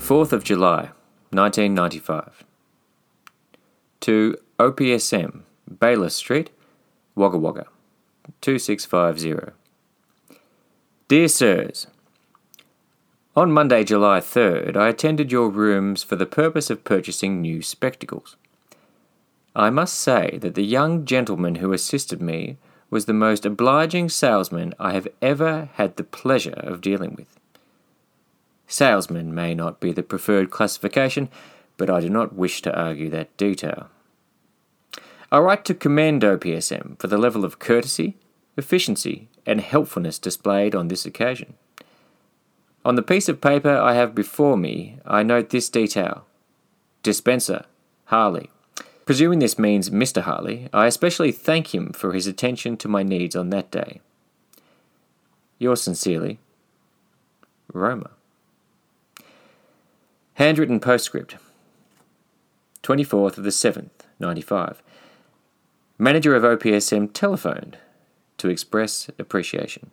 4th of July, 1995. To OPSM, Baylis Street, Wagga Wagga, 2650. Dear Sirs, On Monday, July 3rd, I attended your rooms for the purpose of purchasing new spectacles. I must say that the young gentleman who assisted me was the most obliging salesman I have ever had the pleasure of dealing with. Salesman may not be the preferred classification, but I do not wish to argue that detail. I write to commend OPSM for the level of courtesy, efficiency, and helpfulness displayed on this occasion. On the piece of paper I have before me, I note this detail Dispenser, Harley. Presuming this means Mr. Harley, I especially thank him for his attention to my needs on that day. Yours sincerely, Roma. Handwritten postscript 24th of the 7th, 95. Manager of OPSM telephoned to express appreciation.